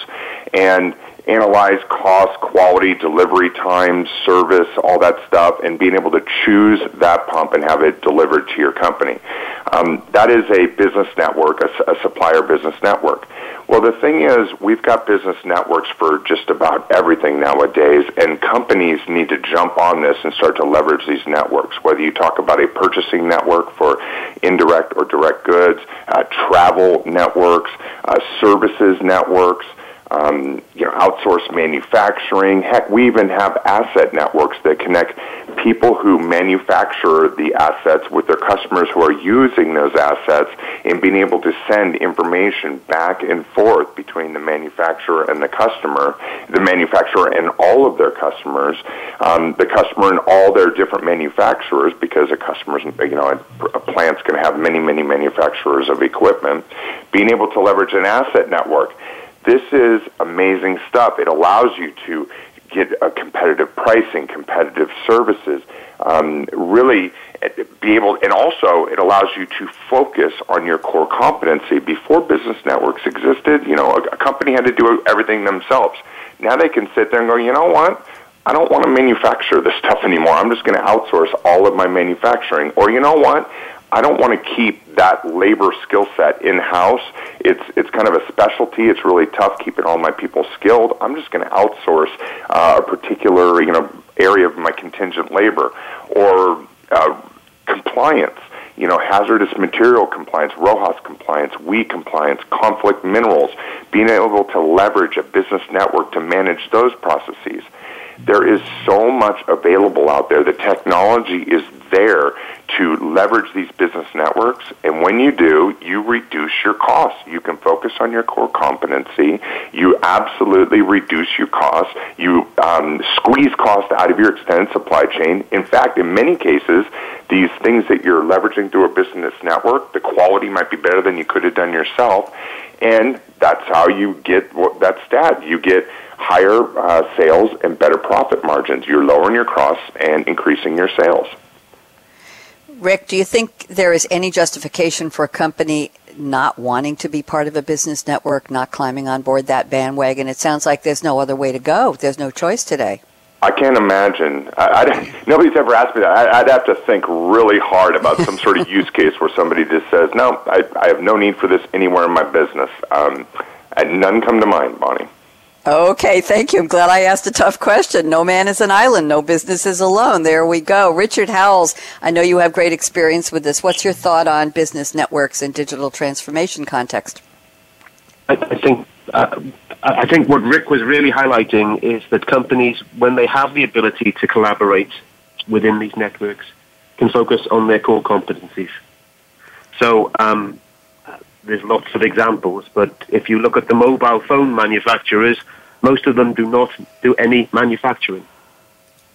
and analyze cost, quality, delivery time, service, all that stuff, and being able to choose that pump and have it delivered to your company. Um, that is a business network, a, a supplier business network. Well, the thing is, we've got business networks for just about everything nowadays, and companies need to jump on this and start to leverage these networks. Whether you talk about a purchasing network for indirect or direct goods, uh, travel networks, uh, services networks, um, you know, outsourced manufacturing. Heck, we even have asset networks that connect people who manufacture the assets with their customers who are using those assets and being able to send information back and forth between the manufacturer and the customer, the manufacturer and all of their customers, um, the customer and all their different manufacturers, because a customer's, you know, a plant's going to have many, many manufacturers of equipment, being able to leverage an asset network this is amazing stuff. It allows you to get a competitive pricing, competitive services, um, really be able, and also it allows you to focus on your core competency. Before business networks existed, you know, a, a company had to do everything themselves. Now they can sit there and go, you know what? I don't want to manufacture this stuff anymore. I'm just going to outsource all of my manufacturing. Or you know what? I don't want to keep that labor skill set in house. It's it's kind of a specialty. It's really tough keeping all my people skilled. I'm just going to outsource uh, a particular you know area of my contingent labor or uh, compliance. You know, hazardous material compliance, RoHS compliance, WEEE compliance, conflict minerals, being able to leverage a business network to manage those processes. There is so much available out there. The technology is there to leverage these business networks. And when you do, you reduce your costs. You can focus on your core competency. You absolutely reduce your costs. You um, squeeze costs out of your extended supply chain. In fact, in many cases, these things that you're leveraging through a business network, the quality might be better than you could have done yourself. And that's how you get that stat. You get higher uh, sales and better profit margins. You're lowering your costs and increasing your sales. Rick, do you think there is any justification for a company not wanting to be part of a business network, not climbing on board that bandwagon? It sounds like there's no other way to go. There's no choice today. I can't imagine. I, I, nobody's ever asked me that. I, would have to think really hard about some sort of use case where somebody just says, "No, I, I have no need for this anywhere in my business." Um, and none come to mind, Bonnie. Okay, thank you. I'm glad I asked a tough question. No man is an island, no business is alone. There we go. Richard Howells, I know you have great experience with this. What's your thought on business networks and digital transformation context? I, I think uh, I think what Rick was really highlighting is that companies, when they have the ability to collaborate within these networks, can focus on their core competencies. So um, there's lots of examples, but if you look at the mobile phone manufacturers, most of them do not do any manufacturing,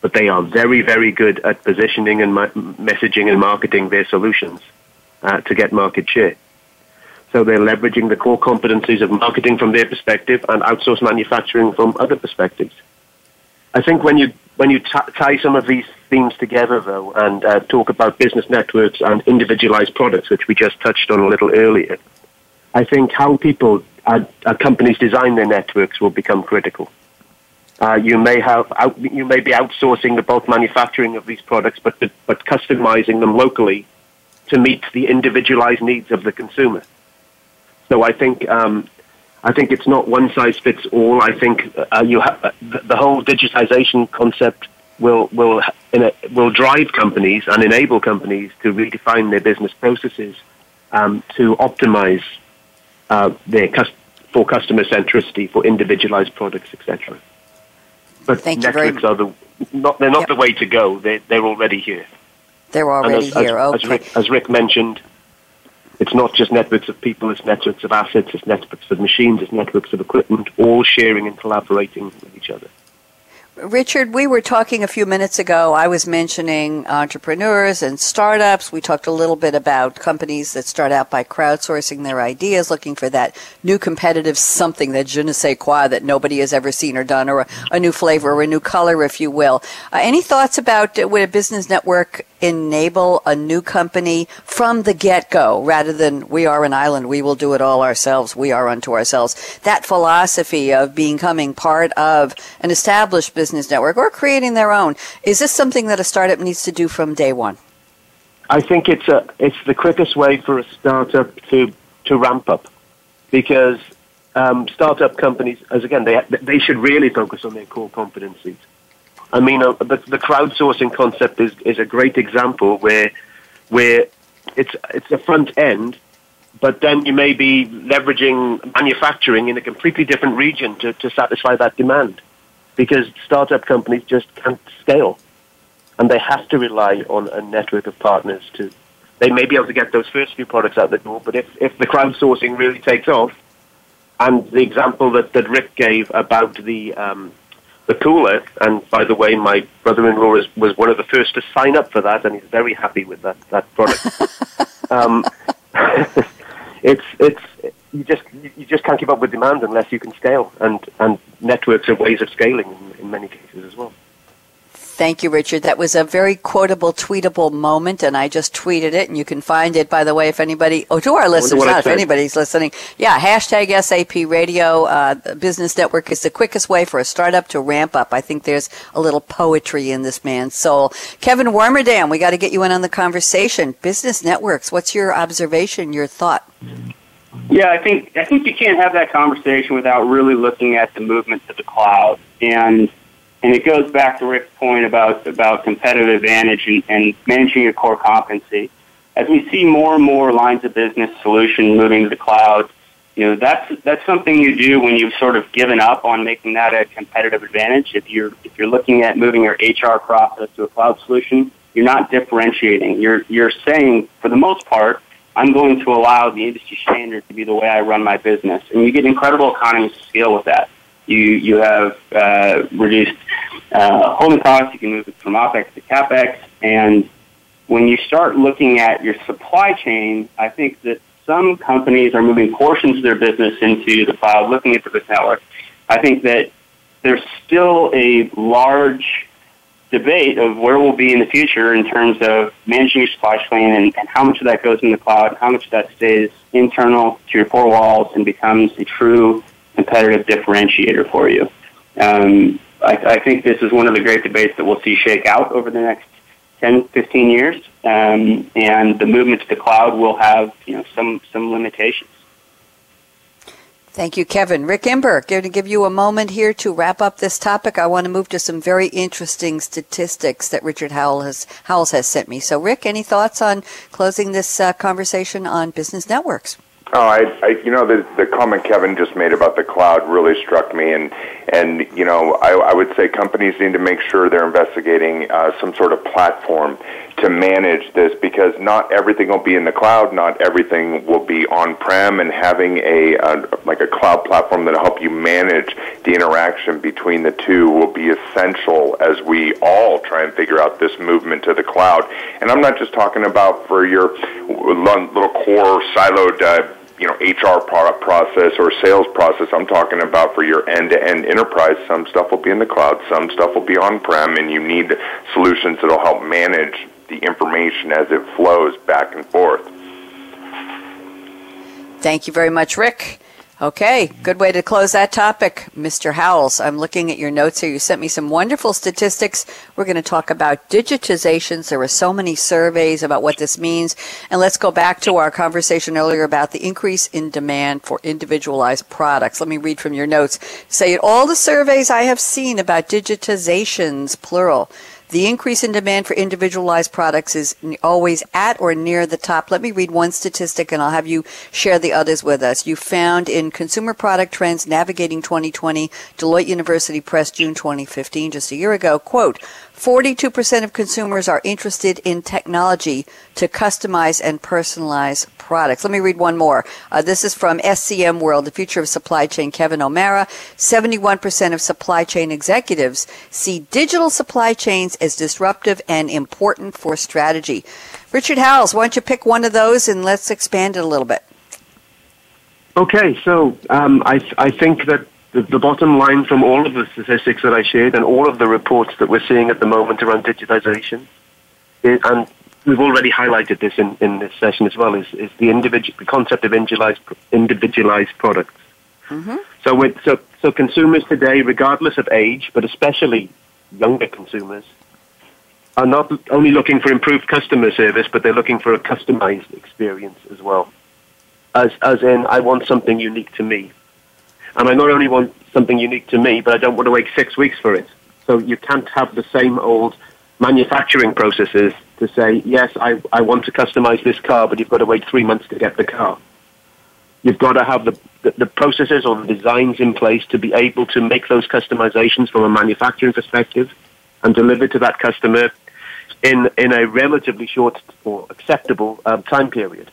but they are very, very good at positioning and ma- messaging and marketing their solutions uh, to get market share. So they're leveraging the core competencies of marketing from their perspective and outsource manufacturing from other perspectives. I think when you when you t- tie some of these themes together, though, and uh, talk about business networks and individualized products, which we just touched on a little earlier, I think how people uh, uh, companies design their networks will become critical. Uh, you may have out, you may be outsourcing the bulk manufacturing of these products, but but customizing them locally to meet the individualized needs of the consumer. So I think um, I think it's not one size fits all. I think uh, you the, the whole digitization concept will will a, will drive companies and enable companies to redefine their business processes um, to optimize uh, their for customer centricity, for individualized products, etc. But Thank networks are the not they're not yep. the way to go. They they're already here. They're already as, here. As, okay. As Rick, as Rick mentioned, it's not just networks of people, it's networks of assets, it's networks of machines, it's networks of equipment, all sharing and collaborating with each other. Richard, we were talking a few minutes ago. I was mentioning entrepreneurs and startups. We talked a little bit about companies that start out by crowdsourcing their ideas, looking for that new competitive something, that je ne sais quoi that nobody has ever seen or done, or a, a new flavor or a new color, if you will. Uh, any thoughts about uh, a business network enable a new company from the get go rather than we are an island, we will do it all ourselves, we are unto ourselves? That philosophy of becoming part of an established business network or creating their own. Is this something that a startup needs to do from day one? I think it's a it's the quickest way for a startup to to ramp up because um, startup companies, as again, they they should really focus on their core competencies. I mean, uh, the, the crowdsourcing concept is, is a great example where where it's it's a front end, but then you may be leveraging manufacturing in a completely different region to, to satisfy that demand because startup companies just can't scale. And they have to rely on a network of partners to. They may be able to get those first few products out the door, but if, if the crowdsourcing really takes off, and the example that, that Rick gave about the um, the cooler, and by the way, my brother-in-law was, was one of the first to sign up for that, and he's very happy with that that product. um, it's it's you just you just can't keep up with demand unless you can scale, and and networks are ways of scaling in, in many cases as well. Thank you, Richard. That was a very quotable, tweetable moment, and I just tweeted it, and you can find it, by the way, if anybody, oh, to our listeners, not if anybody's listening. Yeah, hashtag SAP Radio. Uh, Business Network is the quickest way for a startup to ramp up. I think there's a little poetry in this man's soul. Kevin Warmerdam, we got to get you in on the conversation. Business networks, what's your observation, your thought? Yeah, I think I think you can't have that conversation without really looking at the movement to the cloud, and and it goes back to Rick's point about about competitive advantage and, and managing your core competency. As we see more and more lines of business solution moving to the cloud, you know that's that's something you do when you've sort of given up on making that a competitive advantage. If you're if you're looking at moving your HR process to a cloud solution, you're not differentiating. You're you're saying for the most part I'm going to allow the industry standard to be the way I run my business. And you get incredible economies of scale with that. You, you have uh, reduced uh, holding costs, you can move it from OPEX to CAPEX, and when you start looking at your supply chain, I think that some companies are moving portions of their business into the cloud, looking at the network. I think that there's still a large debate of where we'll be in the future in terms of managing your supply chain and, and how much of that goes in the cloud, how much of that stays internal to your four walls and becomes a true competitive differentiator for you. Um, I, I think this is one of the great debates that we'll see shake out over the next 10, 15 years, um, and the movement to the cloud will have you know some some limitations. Thank you, Kevin. Rick Imber, going to give you a moment here to wrap up this topic. I want to move to some very interesting statistics that Richard Howell has, Howells has sent me. So, Rick, any thoughts on closing this uh, conversation on business networks? Oh, I, I you know, the the comment Kevin just made about the cloud really struck me, and and you know, I, I would say companies need to make sure they're investigating uh, some sort of platform to manage this because not everything will be in the cloud, not everything will be on-prem, and having a like a cloud platform that'll help you manage the interaction between the two will be essential as we all try and figure out this movement to the cloud. And I'm not just talking about for your little core siloed. Uh, you know HR product process or sales process. I'm talking about for your end-to-end enterprise. Some stuff will be in the cloud, some stuff will be on-prem, and you need solutions that'll help manage the information as it flows back and forth. Thank you very much, Rick. Okay, good way to close that topic, Mr. Howells. I'm looking at your notes here. You sent me some wonderful statistics. We're going to talk about digitizations. There were so many surveys about what this means. And let's go back to our conversation earlier about the increase in demand for individualized products. Let me read from your notes. Say all the surveys I have seen about digitizations, plural, The increase in demand for individualized products is always at or near the top. Let me read one statistic and I'll have you share the others with us. You found in Consumer Product Trends Navigating 2020, Deloitte University Press, June 2015, just a year ago, quote, 42% of consumers are interested in technology to customize and personalize products. Let me read one more. Uh, this is from SCM World, the future of supply chain, Kevin O'Marah. 71% of supply chain executives see digital supply chains as disruptive and important for strategy. Richard Howells, why don't you pick one of those and let's expand it a little bit. Okay, so um, I, I think that the, the bottom line from all of the statistics that I shared and all of the reports that we're seeing at the moment around digitization, is, and we've already highlighted this in, in this session as well, is, is the, individual, the concept of individualized, individualized products. Mm-hmm. So, with, so, so consumers today, regardless of age, but especially younger consumers, are not only looking for improved customer service, but they're looking for a customized experience as well. As, as in, I want something unique to me. And I not only want something unique to me, but I don't want to wait six weeks for it. So you can't have the same old manufacturing processes to say, yes, I, I want to customize this car, but you've got to wait three months to get the car. You've got to have the, the, the processes or the designs in place to be able to make those customizations from a manufacturing perspective and deliver to that customer in, in a relatively short or acceptable um, time period.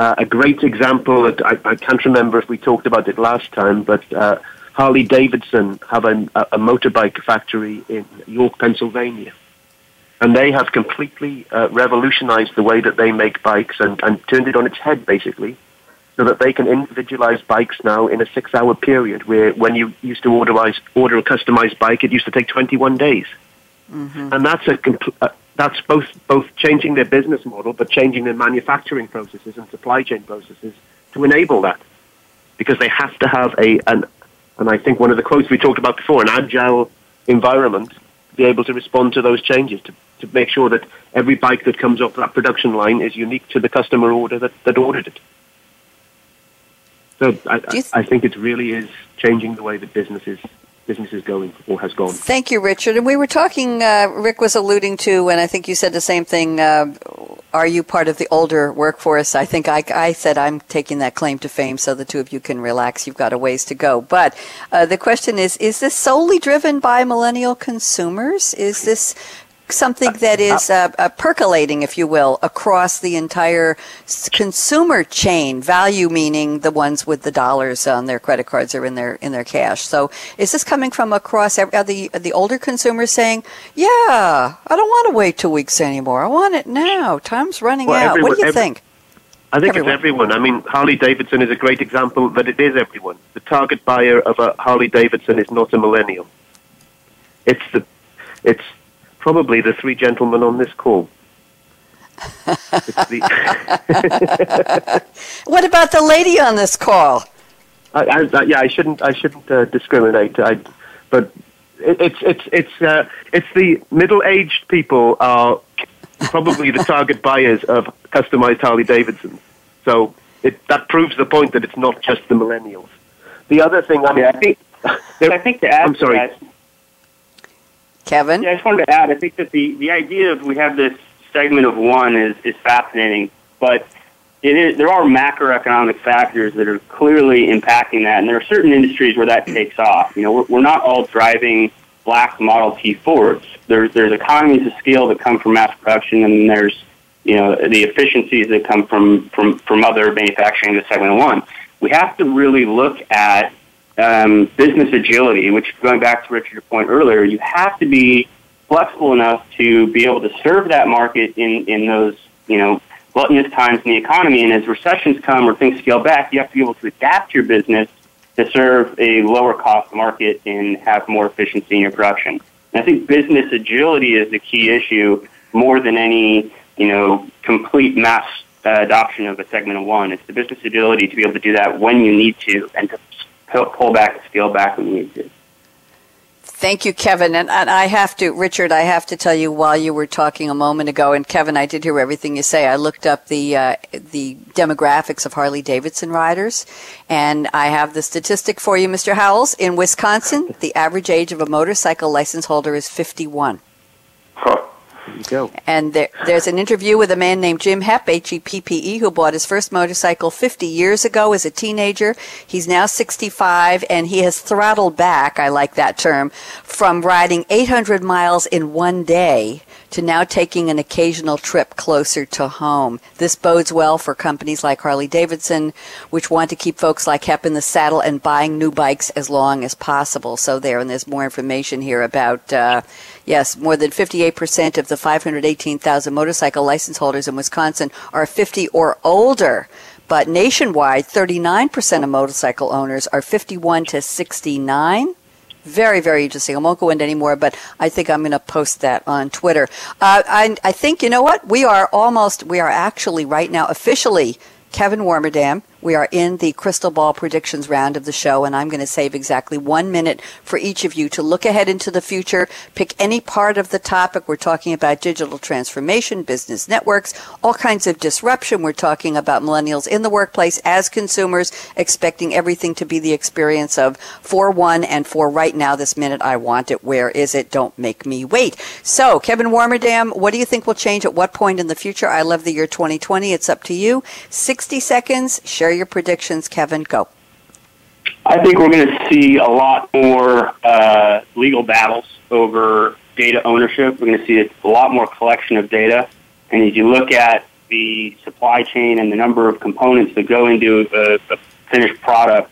Uh, a great example, I, I, can't remember if we talked about it last time, but uh, Harley Davidson have a, a, motorbike factory in York, Pennsylvania. And they have completely uh, revolutionized the way that they make bikes and, and turned it on its head, basically, so that they can individualize bikes now in a six hour period, where when you used to order, order a customized bike, it used to take 21 days. Mm-hmm. And that's a, compl- that's both both changing their business model, but changing their manufacturing processes and supply chain processes to enable that, because they have to have a an and I think one of the quotes we talked about before, an agile environment, to be able to respond to those changes, to, to make sure that every bike that comes off that production line is unique to the customer order that, that ordered it. So I, I think it really is changing the way that business is business is going or has gone. Thank you, Richard. And we were talking, uh, Rick was alluding to, and I think you said the same thing. Uh, are you part of the older workforce? I think I, I, said I'm taking that claim to fame, so the two of you can relax. You've got a ways to go. But uh, the question is is this solely driven by millennial consumers? Is this something that is uh, uh, percolating, if you will, across the entire consumer chain. Value meaning the ones with the dollars on their credit cards or in their in their cash. So, is this coming from across? Are the the older consumers saying, "Yeah, I don't want to wait two weeks anymore. I want it now. Time's running well, out." Everyone, what do you every, think? I think everyone. it's everyone. I mean, Harley Davidson is a great example that it is everyone. The target buyer of a Harley Davidson is not a millennial. It's the it's probably the three gentlemen on this call. the what about the lady on this call? I, I, yeah, I shouldn't. I shouldn't uh, discriminate. I, but it, it's it's it's uh, it's the middle-aged people are probably the target buyers of customized Harley Davidsons. So it, that proves the point that it's not just the millennials. The other thing, I, mean, I think, I think to add I'm sorry. To that, Kevin? Yeah, I just wanted to add, I think that the, the idea of we have this segment of one is, is fascinating, but it is, there are macroeconomic factors that are clearly impacting that, and there are certain industries where that takes off. You know, we're, we're not all driving black Model T Fords. There's, there's economies of scale that come from mass production, and there's you know the efficiencies that come from from from other manufacturing in the segment of one. We have to really look at um, business agility, which going back to Richard's point earlier, you have to be flexible enough to be able to serve that market in, in those, you know, gluttonous times in the economy. And as recessions come or things scale back, you have to be able to adapt your business to serve a lower cost market and have more efficiency in your production. And I think business agility is the key issue more than any, you know, complete mass uh, adoption of a segment of one. It's the business agility to be able to do that when you need to and to pull back, scale back when you need to. Thank you, Kevin. And, and, I have to, Richard, I have to tell you while you were talking a moment ago, and Kevin, I did hear everything you say. I looked up the uh, the demographics of Harley Davidson riders, and I have the statistic for you, Mr. Howells. In Wisconsin, the average age of a motorcycle license holder is 51. Huh. You go. And there, there's an interview with a man named Jim Hepp, H-E-P-P-E, who bought his first motorcycle 50 years ago as a teenager. He's now 65, and he has throttled back, I like that term, from riding 800 miles in one day to now taking an occasional trip closer to home. This bodes well for companies like Harley Davidson, which want to keep folks like Hepp in the saddle and buying new bikes as long as possible. So there, and there's more information here about, uh, yes, more than 58% of the 518,000 motorcycle license holders in Wisconsin are 50 or older. But nationwide, 39% of motorcycle owners are 51 to 69. Very, very interesting. I won't go into any more, but I think I'm going to post that on Twitter. Uh, I, I think, you know what? We are almost, we are actually right now officially Kevin Warmerdam. We are in the crystal ball predictions round of the show, and I'm going to save exactly one minute for each of you to look ahead into the future. Pick any part of the topic. We're talking about digital transformation, business networks, all kinds of disruption. We're talking about millennials in the workplace as consumers, expecting everything to be the experience of for one and for right now, this minute, I want it. Where is it? Don't make me wait. So, Kevin Warmerdam, what do you think will change at what point in the future? I love the year 2020. It's up to you. 60 seconds. Share your predictions, Kevin. Go. I think we're going to see a lot more uh, legal battles over data ownership. We're going to see a lot more collection of data. And as you look at the supply chain and the number of components that go into a, a finished product,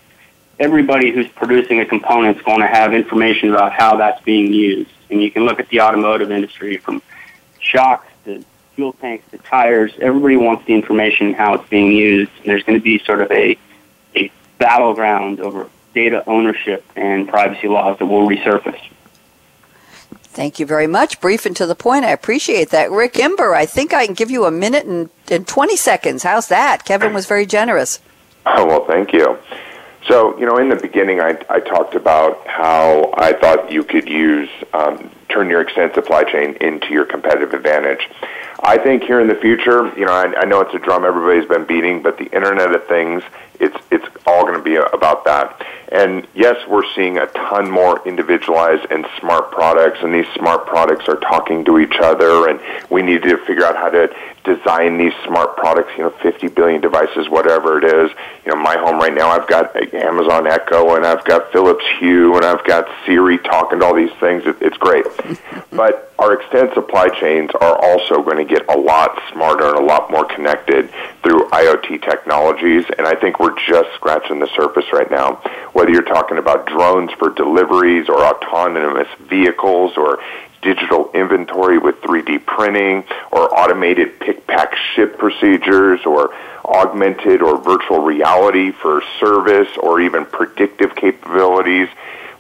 everybody who's producing a component is going to have information about how that's being used. And you can look at the automotive industry from shocks to fuel tanks to tires. Everybody wants the information how it's being used. And there's going to be sort of a, a battleground over data ownership and privacy laws that will resurface. Thank you very much. Brief and to the point. I appreciate that. Rick Imber, I think I can give you a minute and, and 20 seconds. How's that? Kevin was very generous. Oh, well, thank you. So, you know, in the beginning, I, I talked about how I thought you could use, um, turn your extended supply chain into your competitive advantage. I think here in the future, you know, I, I know it's a drum everybody's been beating, but the Internet of Things, it's it's all going to be about that. And yes, we're seeing a ton more individualized and smart products, and these smart products are talking to each other, and we need to figure out how to design these smart products. You know, 50 billion devices, whatever it is. You know, my home right now, I've got Amazon Echo, and I've got Philips Hue, and I've got Siri talking to all these things. It, it's great, but our extended supply chains are also going to get a lot smarter and a lot more connected through IoT technologies, and I think we're just scratching the surface right now. Whether you're talking about drones for deliveries or autonomous vehicles or digital inventory with 3D printing or automated pick pack ship procedures or augmented or virtual reality for service or even predictive capabilities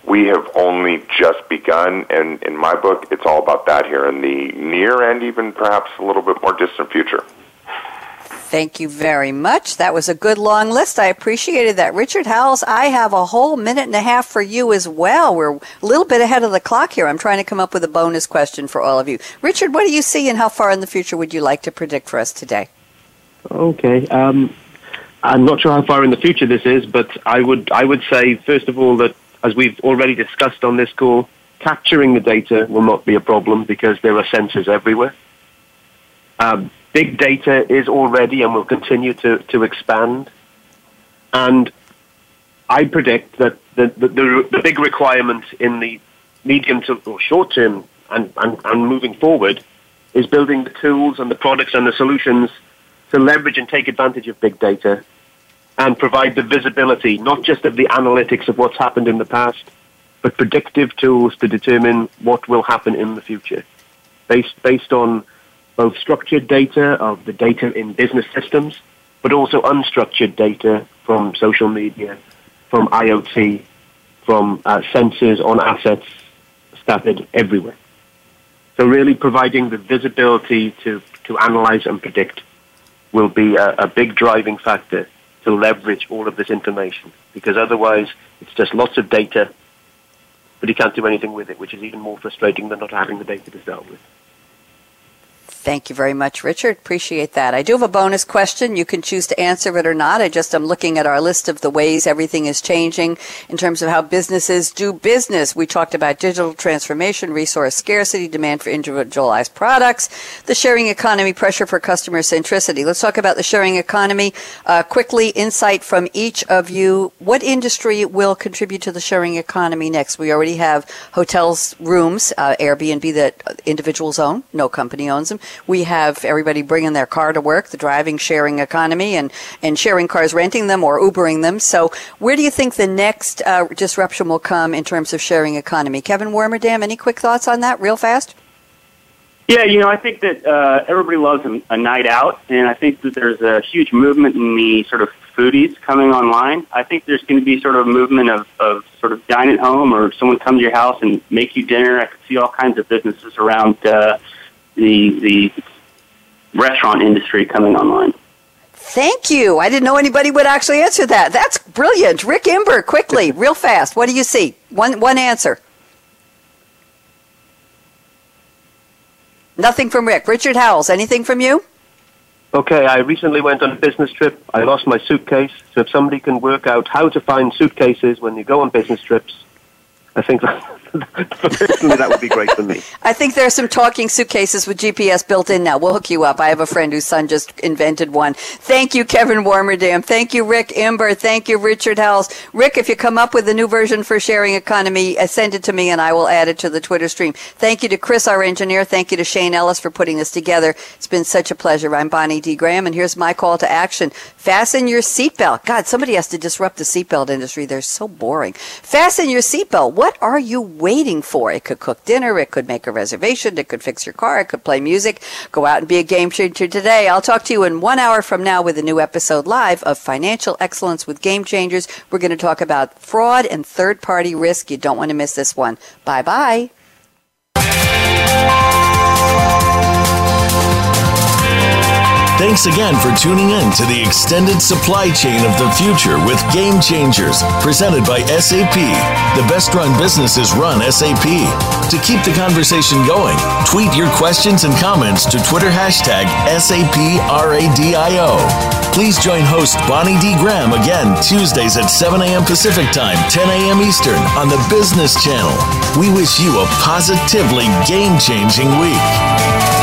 we have only just begun, and in my book, it's all about that here in the near and even perhaps a little bit more distant future. Thank you very much. That was a good long list. I appreciated that. Richard Howells, I have a whole minute and a half for you as well. We're a little bit ahead of the clock here. I'm trying to come up with a bonus question for all of you. Richard, what do you see and how far in the future would you like to predict for us today? Okay. Um, I'm not sure how far in the future this is, but I would I would say first of all that as we've already discussed on this call, capturing the data will not be a problem because there are sensors everywhere. Um, big data is already and will continue to, to expand. And I predict that the, the, the, the big requirement in the medium to or short term and, and, and moving forward is building the tools and the products and the solutions to leverage and take advantage of big data and provide the visibility, not just of the analytics of what's happened in the past, but predictive tools to determine what will happen in the future, based, based on both structured data of the data in business systems, but also unstructured data from social media, from IoT, from uh, sensors on assets scattered everywhere. So really providing the visibility to, to analyze and predict will be a, a big driving factor to leverage all of this information because otherwise it's just lots of data, but you can't do anything with it, which is even more frustrating than not having the data to start with. Thank you very much, Richard. Appreciate that. I do have a bonus question. You can choose to answer it or not. I just am looking at our list of the ways everything is changing in terms of how businesses do business. We talked about digital transformation, resource scarcity, demand for individualized products, the sharing economy, pressure for customer centricity. Let's talk about the sharing economy. Uh, quickly, insight from each of you. What industry will contribute to the sharing economy next? We already have hotels, rooms, uh, Airbnb that individuals own, no company owns them. We have everybody bringing their car to work, the driving sharing economy, and, and sharing cars, renting them or Ubering them. So, where do you think the next uh, disruption will come in terms of sharing economy? Kevin Warmerdam, any quick thoughts on that, real fast? Yeah, you know, I think that uh, everybody loves a, a night out, and I think that there's a huge movement in the sort of foodies coming online. I think there's going to be sort of a movement of, of sort of dine at home or someone come to your house and make you dinner. I could see all kinds of businesses around uh, the the restaurant industry coming online. Thank you. I didn't know anybody would actually answer that. That's brilliant. Rick Imber, quickly, real fast. What do you see? One one answer. Nothing from Rick. Richard Howells, anything from you? Okay, I recently went on a business trip. I lost my suitcase. So if somebody can work out how to find suitcases when you go on business trips, I think personally that would be great for me. I think there are some talking suitcases with GPS built in now. We'll hook you up. I have a friend whose son just invented one. Thank you, Kevin Warmerdam. Thank you, Rick Imber. Thank you, Richard Howells. Rick, if you come up with a new version for sharing economy, uh, send it to me and I will add it to the Twitter stream. Thank you to Chris, our engineer. Thank you to Shane Ellis for putting this together. It's been such a pleasure. I'm Bonnie D. Graham, and here's my call to action. Fasten your seatbelt. God, somebody has to disrupt the seatbelt industry. They're so boring. Fasten your seatbelt. What are you waiting for? It could cook dinner. It could make a reservation. It could fix your car. It could play music. Go out and be a game changer today. I'll talk to you in one hour from now with a new episode live of Financial Excellence with Game Changers. We're going to talk about fraud and third party risk. You don't want to miss this one. Bye bye. Thanks again for tuning in to the extended supply chain of the future with Game Changers, presented by SAP. The best run businesses run SAP. To keep the conversation going, tweet your questions and comments to Twitter hashtag SAPRADIO. Please join host Bonnie D. Graham again Tuesdays at 7 a.m. Pacific Time, 10 a.m. Eastern on the Business Channel. We wish you a positively game changing week.